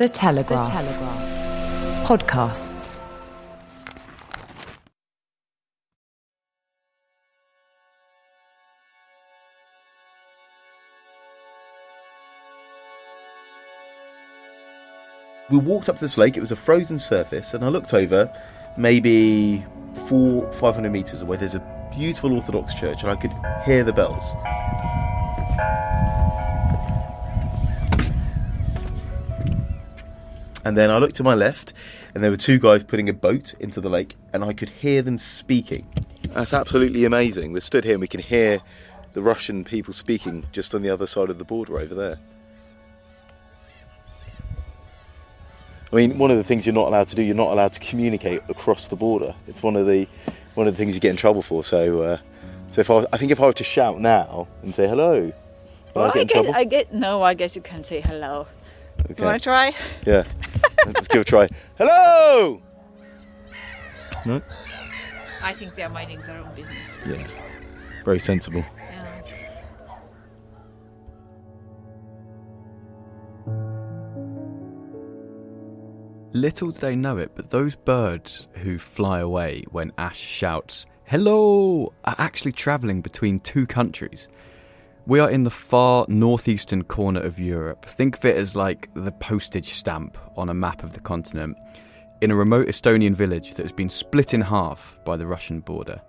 The Telegraph. The Telegraph. Podcasts. We walked up to this lake, it was a frozen surface, and I looked over, maybe four, 500 metres away, there's a beautiful Orthodox church, and I could hear the bells. And then I looked to my left, and there were two guys putting a boat into the lake, and I could hear them speaking. That's absolutely amazing. We're stood here and we can hear the Russian people speaking just on the other side of the border over there. I mean, one of the things you're not allowed to do, you're not allowed to communicate across the border. It's one of the one of the things you get in trouble for. So, uh, so if I, was, I think if I were to shout now and say hello, Well, I get I guess trouble? I get no. I guess you can say hello. Okay. You want to try? Yeah. Let's give it a try. Hello. No. I think they are minding their own business. Yeah. Very sensible. Yeah. Little do they know it, but those birds who fly away when Ash shouts, Hello! are actually travelling between two countries. We are in the far northeastern corner of Europe. Think of it as like the postage stamp on a map of the continent, in a remote Estonian village that has been split in half by the Russian border.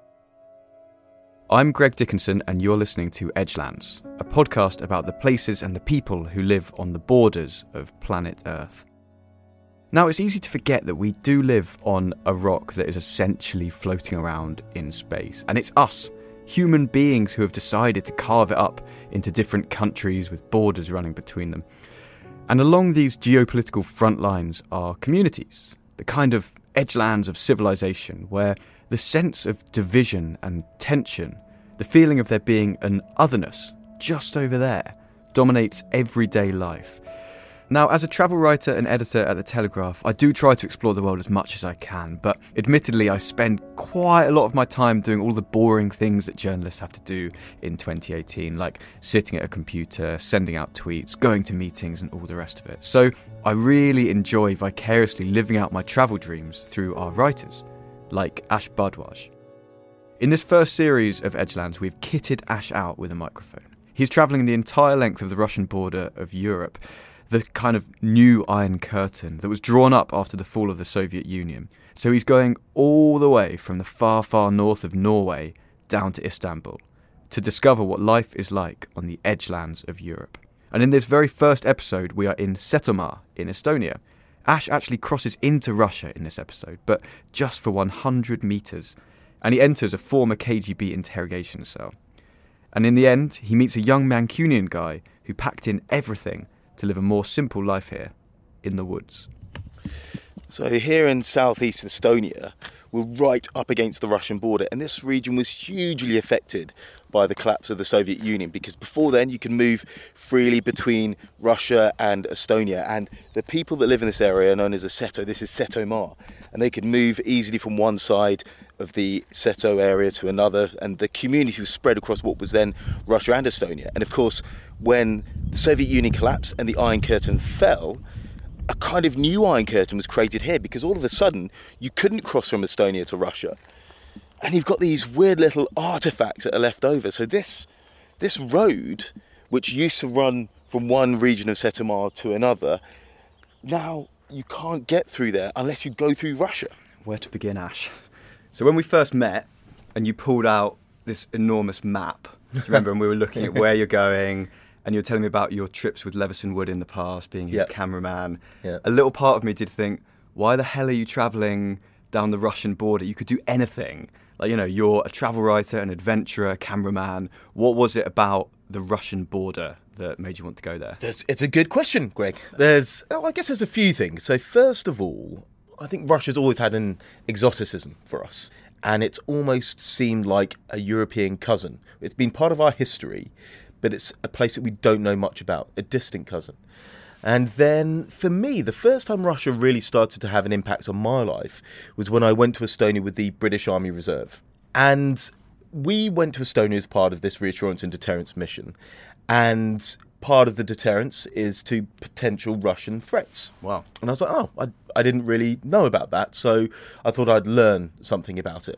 I'm Greg Dickinson, and you're listening to Edgelands, a podcast about the places and the people who live on the borders of planet Earth. Now, it's easy to forget that we do live on a rock that is essentially floating around in space, and it's us, human beings, who have decided to carve it up into different countries with borders running between them. And along these geopolitical front lines are communities, the kind of edgelands of civilization where the sense of division and tension, the feeling of there being an otherness just over there, dominates everyday life. Now, as a travel writer and editor at The Telegraph, I do try to explore the world as much as I can, but admittedly, I spend quite a lot of my time doing all the boring things that journalists have to do in 2018, like sitting at a computer, sending out tweets, going to meetings, and all the rest of it. So, I really enjoy vicariously living out my travel dreams through our writers, like Ash Bhardwaj. In this first series of Edgelands, we've kitted Ash out with a microphone. He's travelling the entire length of the Russian border of Europe the kind of new Iron Curtain that was drawn up after the fall of the Soviet Union. So he's going all the way from the far, far north of Norway down to Istanbul to discover what life is like on the edgelands of Europe. And in this very first episode, we are in Setomaa in Estonia. Ash actually crosses into Russia in this episode, but just for 100 metres, and he enters a former KGB interrogation cell. And in the end, he meets a young Mancunian guy who packed in everything to live a more simple life here in the woods. So here in southeast Estonia, we're right up against the Russian border, and this region was hugely affected by the collapse of the Soviet Union because before then you can move freely between Russia and Estonia, and the people that live in this area are known as a Seto. This is Setomaa, and they could move easily from one side of the Seto area to another, and the community was spread across what was then Russia and Estonia. And of course, when the Soviet Union collapsed and the Iron Curtain fell, a kind of new Iron Curtain was created here because all of a sudden you couldn't cross from Estonia to Russia. And you've got these weird little artifacts that are left over. So this this road, which used to run from one region of Setomaa to another, now you can't get through there unless you go through Russia. Where to begin, Ash? So when we first met, and you pulled out this enormous map, remember? and we were looking at where you're going, and you were telling me about your trips with Levison Wood in the past, being his Yep. cameraman. Yep. A little part of me did think, why the hell are you travelling down the Russian border? You could do anything. Like, you know, you're a travel writer, an adventurer, cameraman. What was it about the Russian border that made you want to go there? There's, it's a good question, Greg. There's, oh, I guess there's a few things. So first of all, I think Russia's always had an exoticism for us, and it's almost seemed like a European cousin. It's been part of our history, but it's a place that we don't know much about, a distant cousin. And then for me, the first time Russia really started to have an impact on my life was when I went to Estonia with the British Army Reserve. And we went to Estonia as part of this reassurance and deterrence mission. And part of the deterrence is to potential Russian threats. Wow. And I was like, oh, I, I didn't really know about that. So I thought I'd learn something about it.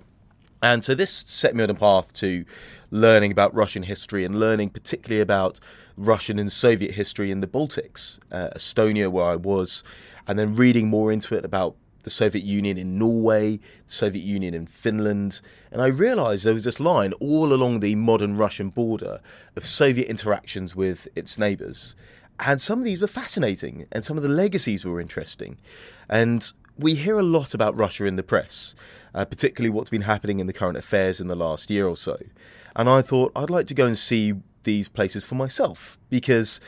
And so this set me on a path to learning about Russian history and learning particularly about Russian and Soviet history in the Baltics, uh, Estonia, where I was, and then reading more into it about the Soviet Union in Norway, the Soviet Union in Finland. And I realized there was this line all along the modern Russian border of Soviet interactions with its neighbors. And some of these were fascinating, and some of the legacies were interesting. And we hear a lot about Russia in the press, uh, particularly what's been happening in the current affairs in the last year or so. And I thought I'd like to go and see these places for myself because,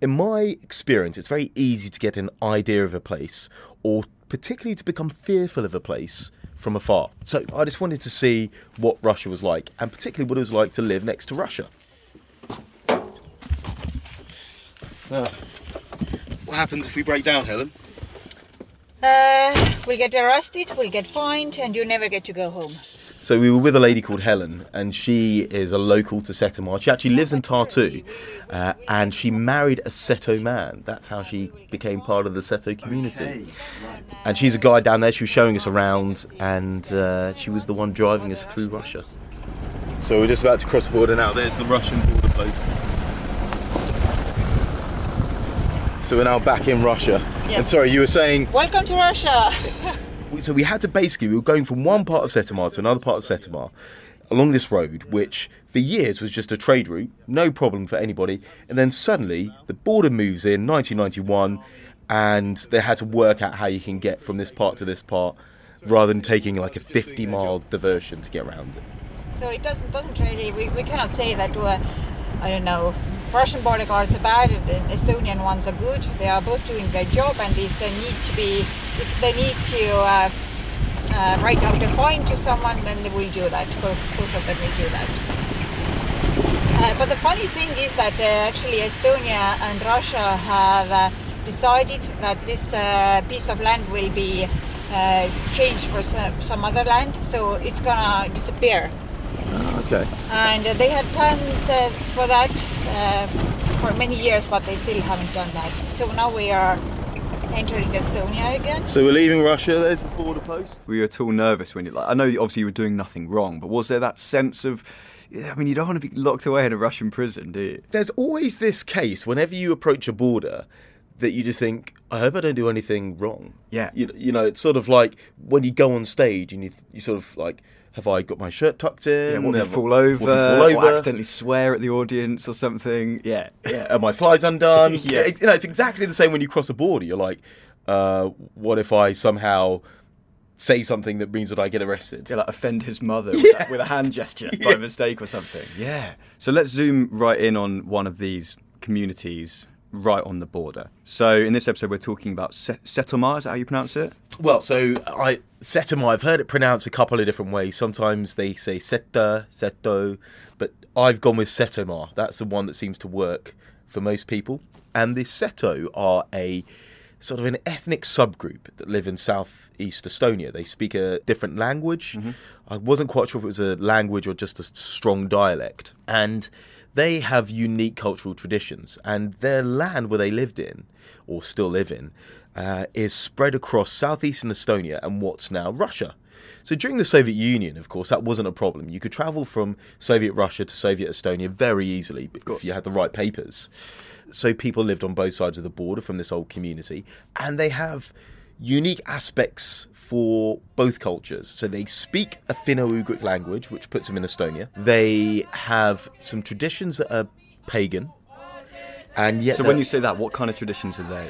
in my experience, it's very easy to get an idea of a place or particularly to become fearful of a place from afar. So I just wanted to see what Russia was like and particularly what it was like to live next to Russia. Uh, what happens if we break down, Helen? Uh, we'll get arrested, we'll get fined, and you never get to go home. So we were with a lady called Helen, and she is a local to Setomaa. She actually lives in Tartu, uh, and she married a Seto man. That's how she became part of the Seto community. And she's a guide down there. She was showing us around, and uh, she was the one driving us through Russia. So we're just about to cross the border now. There's the Russian border post. So we're now back in Russia. Yes. And sorry, you were saying Welcome to Russia! so we had to basically we were going from one part of Setomaa to another part of Setomaa along this road, which for years was just a trade route, no problem for anybody. And then suddenly the border moves in 1991, and they had to work out how you can get from this part to this part, rather than taking like a 50 mile diversion to get around it. so it doesn't doesn't really we, we cannot say that uh, I don't know Russian border guards are bad and Estonian ones are good. They are both doing their job, and if they need to be if they need to uh, uh, write out a fine to someone, then they will do that. Both both of them will do that. Uh, but the funny thing is that uh, actually Estonia and Russia have uh, decided that this uh, piece of land will be changed for some, some other land, so it's gonna disappear. Okay. And uh, they had plans uh, for that uh, for many years, but they still haven't done that. So now we are entering Estonia again. So we're leaving Russia. There's the border post. We were you at all nervous when you like? I know obviously you were doing nothing wrong, but was there that sense of? I mean, you don't want to be locked away in a Russian prison, do you? There's always this case whenever you approach a border that you just think, I hope I don't do anything wrong. Yeah. You, you know, it's sort of like when you go on stage and you, you sort of like, have I got my shirt tucked in? Yeah, what if fall over, fall over? or accidentally swear at the audience or something? Yeah, yeah, are my flies undone? Yeah. It- you know, it's exactly the same when you cross a border. You're like, uh, what if I somehow say something that means that I get arrested? Yeah, like offend his mother with, Yeah. a, with a hand gesture by mistake or something. Yeah. So let's zoom right in on one of these communities right on the border. So in this episode, we're talking about Se- Setomaa. Is that how you pronounce it? Well, so I Setomaa, I've heard it pronounced a couple of different ways. Sometimes they say Seta, Seto, but I've gone with Setomaa. That's the one that seems to work for most people. And the Seto are a sort of an ethnic subgroup that live in southeast Estonia. They speak a different language. Mm-hmm. I wasn't quite sure if it was a language or just a strong dialect. And they have unique cultural traditions, and their land where they lived in, or still live in, uh, is spread across southeastern Estonia and what's now Russia. So during the Soviet Union, of course, that wasn't a problem. You could travel from Soviet Russia to Soviet Estonia very easily if you had the right papers. So people lived on both sides of the border from this old community, and they have unique aspects for both cultures. So they speak a Finno-Ugric language, which puts them in Estonia. They have some traditions that are pagan, and yet So when you say that, what kind of traditions are they?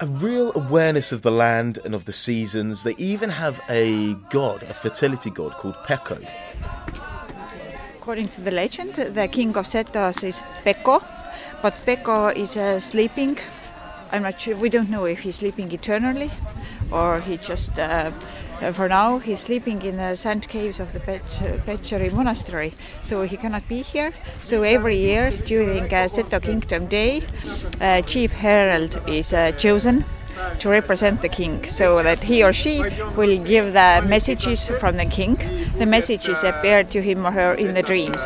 a real awareness of the land and of the seasons. They even have a god, a fertility god called Peko. According to the legend, the king of Setos is Peko, but Peko is uh, sleeping. I'm not sure. We don't know if he's sleeping eternally, or he just. Uh, uh, for now, he's sleeping in the sand caves of the Pech- Pecheri monastery, so he cannot be here. So every year during uh, Seto Kingdom Day, uh, Chief Herald is uh, chosen to represent the king, so that he or she will give the messages from the king. The messages appear to him or her in the dreams.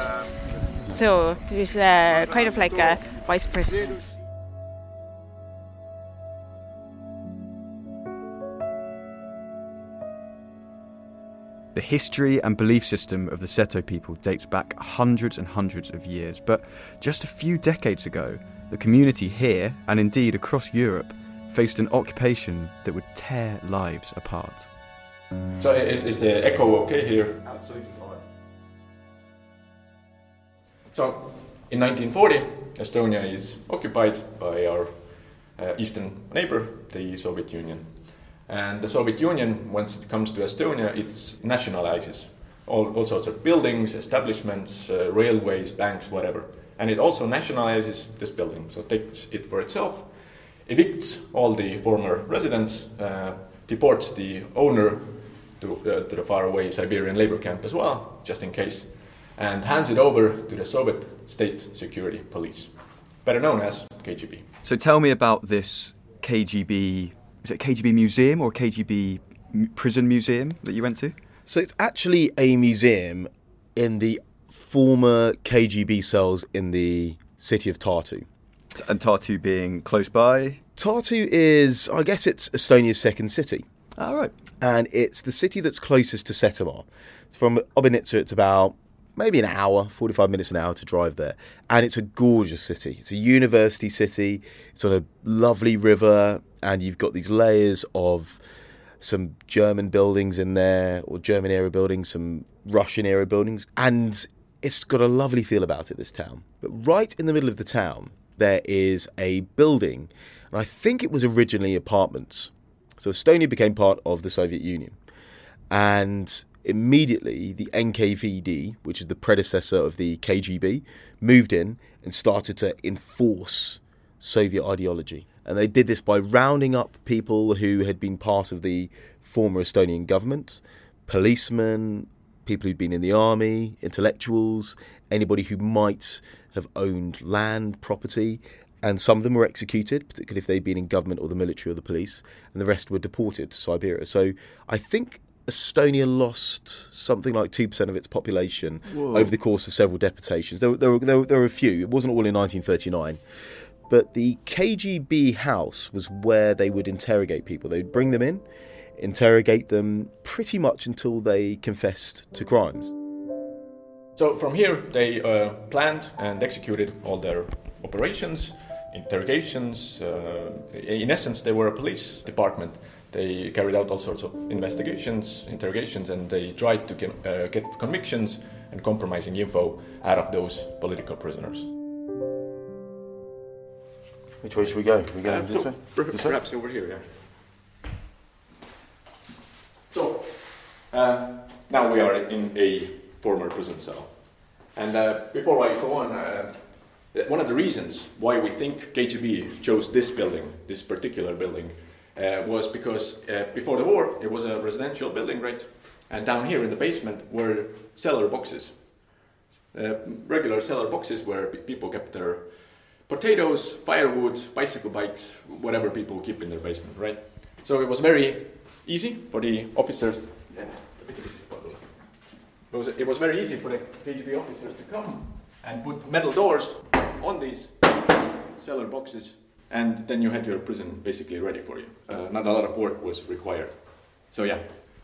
So he's uh, kind of like a vice president. The history and belief system of the Seto people dates back hundreds and hundreds of years, but just a few decades ago, the community here, and indeed across Europe, faced an occupation that would tear lives apart. So is, is the echo okay here? Absolutely fine. So in 1940, Estonia is occupied by our uh, eastern neighbor, the Soviet Union. And the Soviet Union, once it comes to Estonia, it nationalizes all, all sorts of buildings, establishments, uh, railways, banks, whatever. And it also nationalizes this building, so takes it for itself, evicts all the former residents, uh, deports the owner to, uh, to the faraway Siberian labor camp as well, just in case, and hands it over to the Soviet State Security Police, better known as KGB. So tell me about this KGB. Is it KGB museum or KGB prison museum that you went to? So it's actually a museum in the former KGB cells in the city of Tartu. And Tartu being close by. Tartu is, I guess, it's Estonia's second city. All right. And it's the city that's closest to Setomaa. From Obinitsa, it's about maybe an hour, 45 minutes an hour to drive there. And it's a gorgeous city. It's a university city. It's on a lovely river, and you've got these layers of some German buildings in there, or German era buildings, some Russian era buildings. And it's got a lovely feel about it, this town. But right in the middle of the town, there is a building, and I think it was originally apartments. So Estonia became part of the Soviet Union. And immediately the NKVD, which is the predecessor of the KGB, moved in and started to enforce Soviet ideology. And they did this by rounding up people who had been part of the former Estonian government, policemen, people who'd been in the army, intellectuals, anybody who might have owned land, property, and some of them were executed, particularly if they'd been in government or the military or the police, and the rest were deported to Siberia. So I think Estonia lost something like 2% of its population Whoa. over the course of several deportations. There, there, were- there, were- there were a few, it wasn't all in 1939. But the KGB house was where they would interrogate people. They would bring them in, interrogate them pretty much until they confessed to crimes. So from here, they uh, planned and executed all their operations, interrogations. Uh, in essence, they were a police department. They carried out all sorts of investigations, interrogations, and they tried to com- uh, get convictions and compromising info out of those political prisoners. Which way should we go? we go Uh, this so way? per- This way? perhaps over here, yeah. So, uh, now we are in a former prison cell. And uh, before I go on, uh, one of the reasons why we think KGB chose this building, this particular building, uh, was because uh, before the war it was a residential building, right? And down here in the basement were cellar boxes, uh, regular cellar boxes where pe- people kept their potatoes, firewood, bicycle bikes, whatever people keep in their basement, right? So it was very easy for the officers. It was, it was very easy for the KGB officers to come and put metal doors on these cellar boxes, and then you had your prison basically ready for you. Uh, not a lot of work was required. So yeah,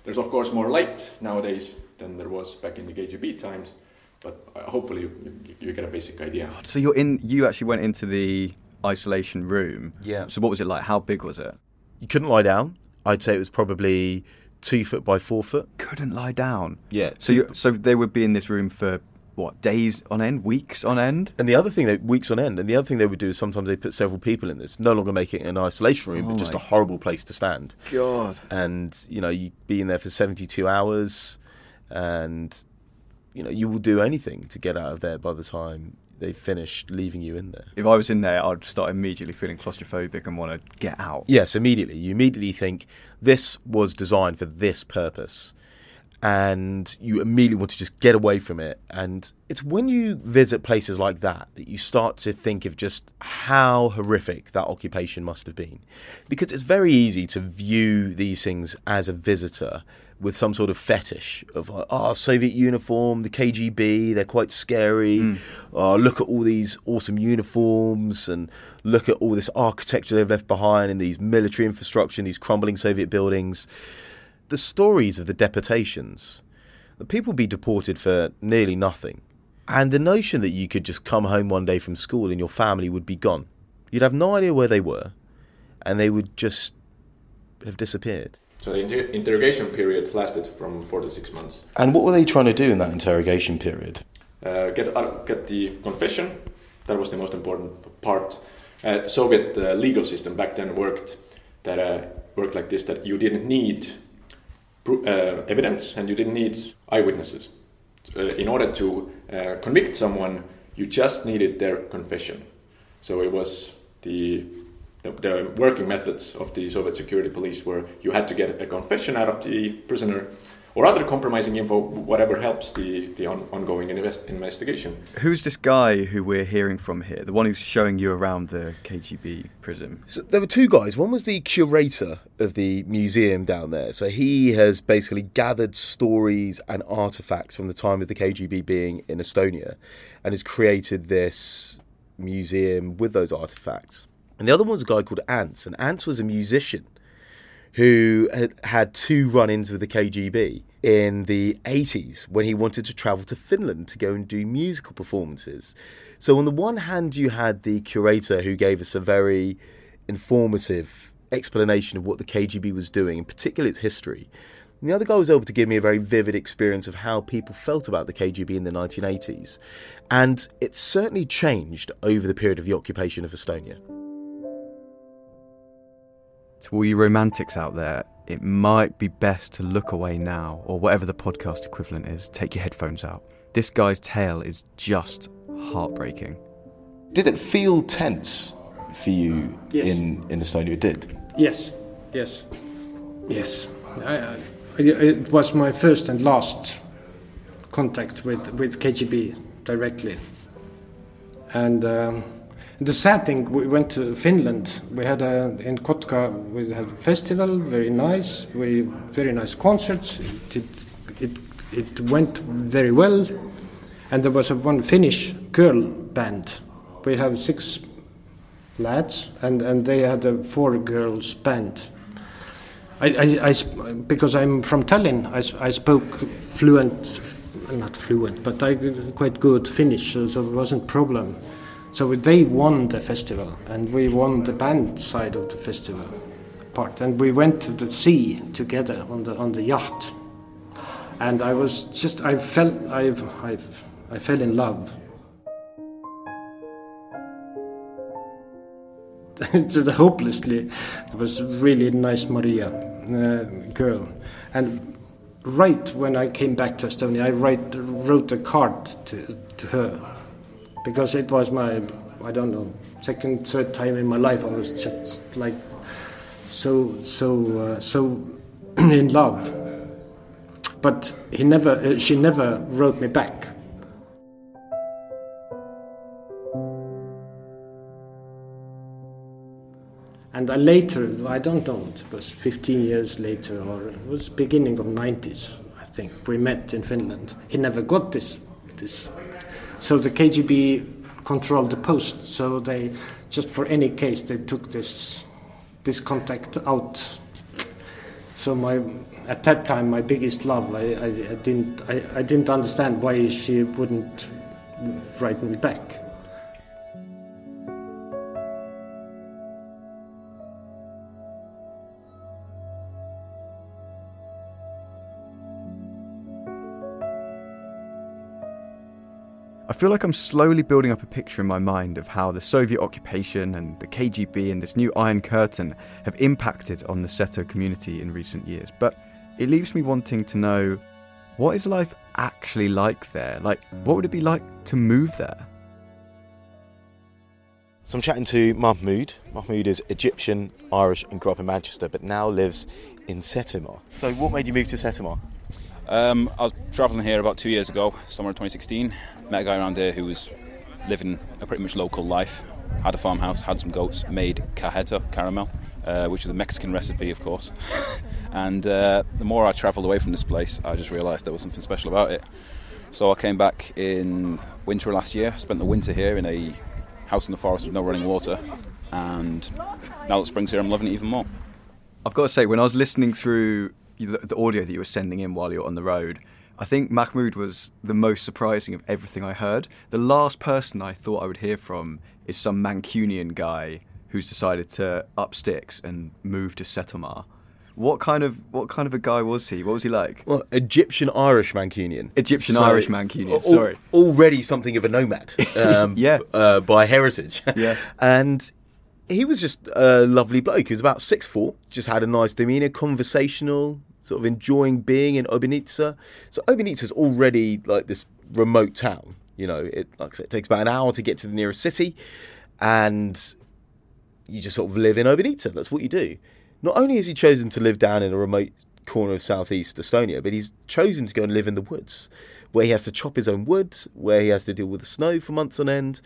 there's of course more light nowadays than there was back in the KGB times, but uh, hopefully you, you, you get a basic idea. So you're in. You actually went into the isolation room. Yeah. So what was it like? How big was it? You couldn't lie down. I'd say it was probably two foot by four foot. Couldn't lie down. Yeah. So you. So they would be in this room for what days on end, weeks on end. And the other thing, they, weeks on end, and the other thing they would do is sometimes they put several people in this, no longer making it an isolation room, Oh but just oh a horrible place to stand. God. And, you know, you'd be in there for 72 hours, and, you know, you will do anything to get out of there by the time they finished leaving you in there. If I was in there, I'd start immediately feeling claustrophobic and want to get out. Yes, immediately. You immediately think this was designed for this purpose. And you immediately want to just get away from it. And it's when you visit places like that that you start to think of just how horrific that occupation must have been. Because it's very easy to view these things as a visitor with some sort of fetish of like, oh, Soviet uniform, the KGB, they're quite scary. Mm. Oh, look at all these awesome uniforms and look at all this architecture they've left behind and these military infrastructure and these crumbling Soviet buildings. The stories of the deportations, the people be deported for nearly nothing. And the notion that you could just come home one day from school and your family would be gone. You'd have no idea where they were and they would just have disappeared. So the inter- interrogation period lasted from four to six months. And what were they trying to do in that interrogation period? Uh, get uh, get the confession. That was the most important part. Uh, Soviet uh, legal system back then worked that uh, worked like this: that you didn't need pro- Uh, evidence and you didn't need eyewitnesses. Uh, in order to uh, convict someone, you just needed their confession. So it was the the, working methods of the Soviet security police were you had to get a confession out of the prisoner or other compromising info, whatever helps the, the on, ongoing invest, investigation. Who's this guy who we're hearing from here? The one who's showing you around the KGB prison? So there were two guys. One was the curator of the museum down there. So he has basically gathered stories and artifacts from the time of the KGB being in Estonia and has created this museum with those artifacts. And the other one was a guy called Ants, and Ants was a musician who had two run ins with the KGB in the 80s when he wanted to travel to Finland to go and do musical performances. So, on the one hand, you had the curator who gave us a very informative explanation of what the KGB was doing, in particular its history. The other guy was able to give me a very vivid experience of how people felt about the KGB in the 1980s. And it certainly changed over the period of the occupation of Estonia. To all you romantics out there, it might be best to look away now, or whatever the podcast equivalent is. Take your headphones out. This guy's tale is just heartbreaking. Did it feel tense for you Yes. in, in Estonia? It did. Yes, yes, yes. I, I, it was my first and last contact with, with KGB directly. And um, the sad thing, we went to Finland. We had a, in Kotka, we had a festival, very nice, very, very nice concerts. It, it, it, went very well. And there was a one Finnish girl band. We have six lads, and, and they had a four girls band. I, I, I because I'm from Tallinn, I, I spoke fluent, not fluent, but I quite good Finnish, so it wasn't problem. So they won the festival, and we won the band side of the festival part, and we went to the sea together on the on the yacht, and I was just I felt I I I fell in love. to hopelessly. There was really nice Maria uh, girl, and right when I came back to Estonia, I write, wrote a card to to her because it was my I don't know second third time in my life I was just like so so uh, so in love. But he never uh, she never wrote me back. And I later, I don't know, it was 15 years later, or it was beginning of 90s, I think. We met in Finland. He never got this. this. So the KGB controlled the post. So they, just for any case, they took this this contact out. So my, at that time, my biggest love, I, I, I didn't, I, I didn't understand why she wouldn't write me back. Feel like I'm slowly building up a picture in my mind of how the Soviet occupation and the KGB and this new Iron Curtain have impacted on the Seto community in recent years. But it leaves me wanting to know what is life actually like there? Like, what would it be like to move there? So I'm chatting to Mahmoud. Mahmoud is Egyptian, Irish, and grew up in Manchester, but now lives in Setomaa. So, what made you move to Setomaa? Um, I was travelling here about two years ago, summer 2016. Met a guy around here who was living a pretty much local life. Had a farmhouse, had some goats, made cajeta caramel, uh, which is a Mexican recipe, of course. and uh, the more I travelled away from this place, I just realised there was something special about it. So I came back in winter last year. Spent the winter here in a house in the forest with no running water, and now that spring's here, I'm loving it even more. I've got to say, when I was listening through the, the audio that you were sending in while you were on the road, I think Mahmoud was the most surprising of everything I heard. The last person I thought I would hear from is some Mancunian guy who's decided to up sticks and move to Setomaa. What kind of what kind of a guy was he? What was he like? Well, Egyptian Irish Mancunian. Egyptian Irish Mancunian. al- Sorry. already something of a nomad. Um, Yeah. uh, by heritage. Yeah. and he was just a lovely bloke. He was about six four. Just had a nice demeanour, conversational, sort of enjoying being in Obinitsa. So Obinitsa's already like this remote town. You know, it like I said, it takes about an hour to get to the nearest city, and you just sort of live in Obinitsa. That's what you do. Not only has he chosen to live down in a remote corner of southeast Estonia, but he's chosen to go and live in the woods, where he has to chop his own wood, where he has to deal with the snow for months on end.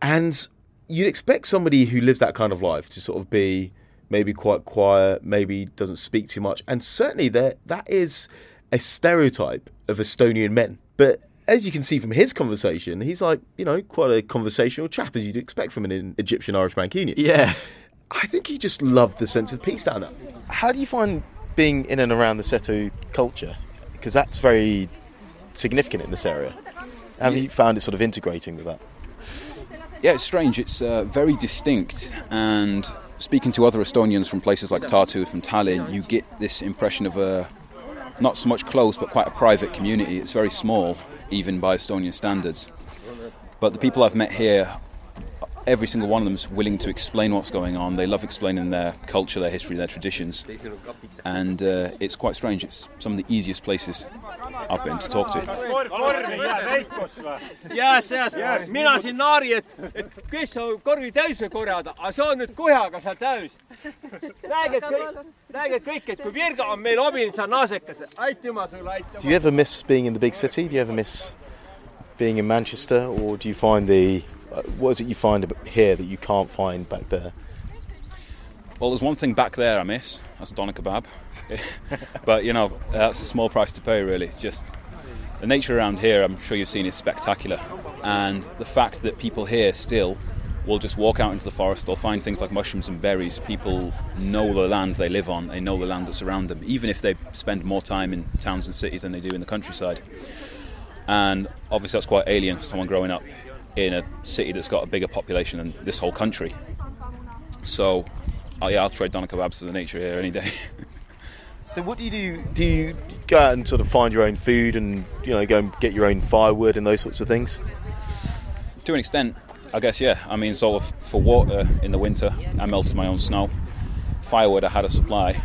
And you'd expect somebody who lives that kind of life to sort of be maybe quite quiet, maybe doesn't speak too much, and certainly there that is a stereotype of Estonian men. But as you can see from his conversation, he's like, you know, quite a conversational chap as you'd expect from an Egyptian Irish Mancunian. Yeah. I think he just loved the sense of peace down there. How do you find being in and around the Seto culture? Because that's very significant in this area. Have you found it sort of integrating with that? Yeah, it's strange. It's uh, very distinct, and speaking to other Estonians from places like Tartu, from Tallinn, you get this impression of a not so much close, but quite a private community. It's very small, even by Estonian standards. But the people I've met here, every single one of them is willing to explain what's going on. They love explaining their culture, their history, their traditions, and uh, it's quite strange. It's some of the easiest places I've been to talk to. jaa, see, mina siin naari, et, et kes on korvi täis võib korjada, aga see on nüüd kuhjaga seal täis. räägi, et kõik, räägi, et kõik, et kui virga on meil obinitsa naasekas, aitüma sulle, aitüma. Do you ever miss being in the big city? Do you ever miss being in Manchester, or do you find the Uh, what is it you find here that you can't find back there? Well, there's one thing back there I miss. That's a doner kebab. but you know, that's a small price to pay, really. Just the nature around here, I'm sure you've seen, is spectacular, and the fact that people here still will just walk out into the forest. They'll find things like mushrooms and berries. People know the land they live on. They know the land that's around them, even if they spend more time in towns and cities than they do in the countryside. And obviously, that's quite alien for someone growing up in a city that's got a bigger population than this whole country. So, oh yeah, I'll trade doner kebabs for the nature here any day. So what do you do? Do you go out and sort of find your own food and you know go and get your own firewood and those sorts of things? to an extent, I guess, yeah. I mean, sort of for water in the winter, I melted my own snow. Firewood, I had a supply.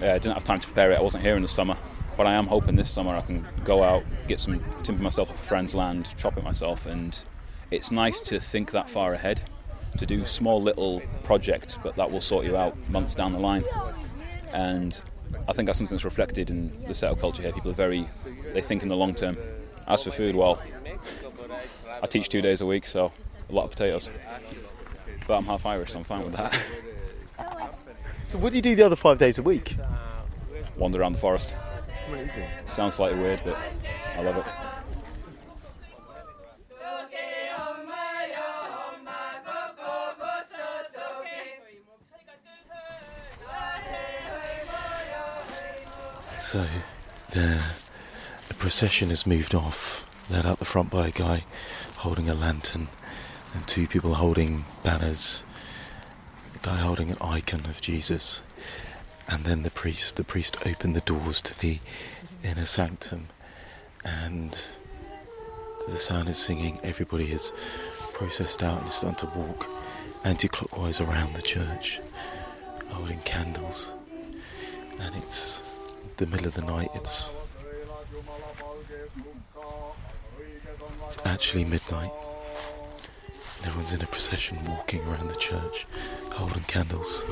Uh, I didn't have time to prepare it. I wasn't here in the summer, but I am hoping this summer I can go out, get some timber myself off a friend's land, chop it myself, and it's nice to think that far ahead, to do small little projects, but that will sort you out months down the line. And I think that's something that's reflected in the Seto culture here. People are very, they think in the long term. As for food, well, I teach two days a week, so a lot of potatoes. But I'm half Irish, so I'm fine with that. So what do you do the other five days a week? Wander around the forest. Amazing. Sounds slightly weird, but I love it. So the, the procession has moved off, led out the front by a guy holding a lantern and two people holding banners. A guy holding an icon of Jesus. And then the priest. The priest opened the doors to the inner sanctum and to the sound of singing, everybody has processed out and is starting to walk anti-clockwise around the church, holding candles. And it's the middle of the night. It's it's actually midnight. And everyone's in a procession walking around the church, holding candles.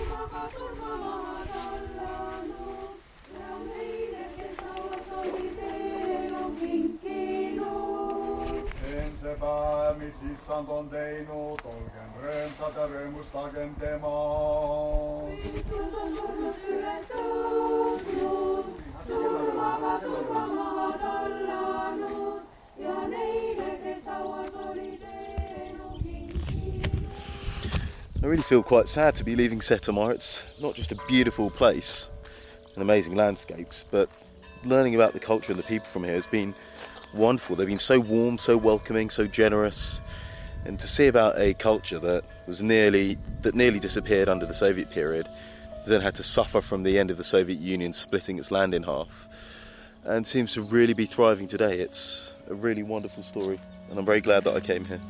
I really feel quite sad to be leaving Setomaa. It's not just a beautiful place and amazing landscapes, but learning about the culture and the people from here has been wonderful. They've been so warm, so welcoming, so generous, and to see about a culture that was nearly that nearly disappeared under the Soviet period, then had to suffer from the end of the Soviet Union splitting its land in half, and seems to really be thriving today. It's a really wonderful story, and I'm very glad that I came here.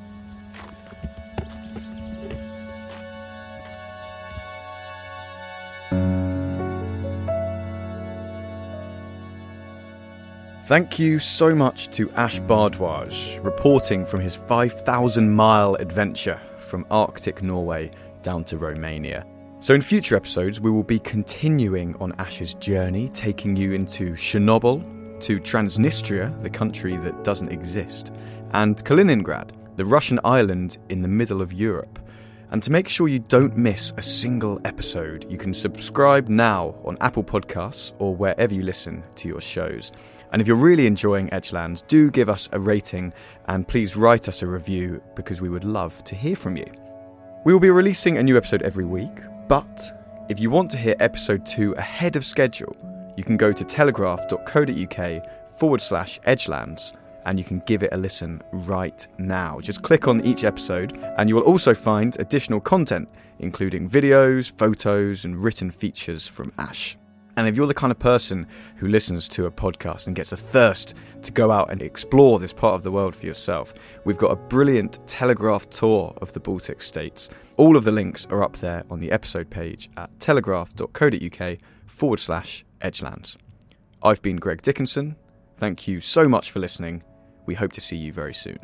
Thank you so much to Ash Bhardwaj, reporting from his 5,000 mile adventure from Arctic Norway down to Romania. So, in future episodes, we will be continuing on Ash's journey, taking you into Chernobyl, to Transnistria, the country that doesn't exist, and Kaliningrad, the Russian island in the middle of Europe. And to make sure you don't miss a single episode, you can subscribe now on Apple Podcasts or wherever you listen to your shows. And if you're really enjoying Edgelands, do give us a rating and please write us a review because we would love to hear from you. We will be releasing a new episode every week, but if you want to hear episode 2 ahead of schedule, you can go to telegraph.co.uk forward slash edgelands and you can give it a listen right now. Just click on each episode, and you will also find additional content, including videos, photos, and written features from Ash. And if you're the kind of person who listens to a podcast and gets a thirst to go out and explore this part of the world for yourself, we've got a brilliant Telegraph tour of the Baltic states. All of the links are up there on the episode page at telegraph.co.uk forward slash edgelands. I've been Greg Dickinson. Thank you so much for listening. We hope to see you very soon.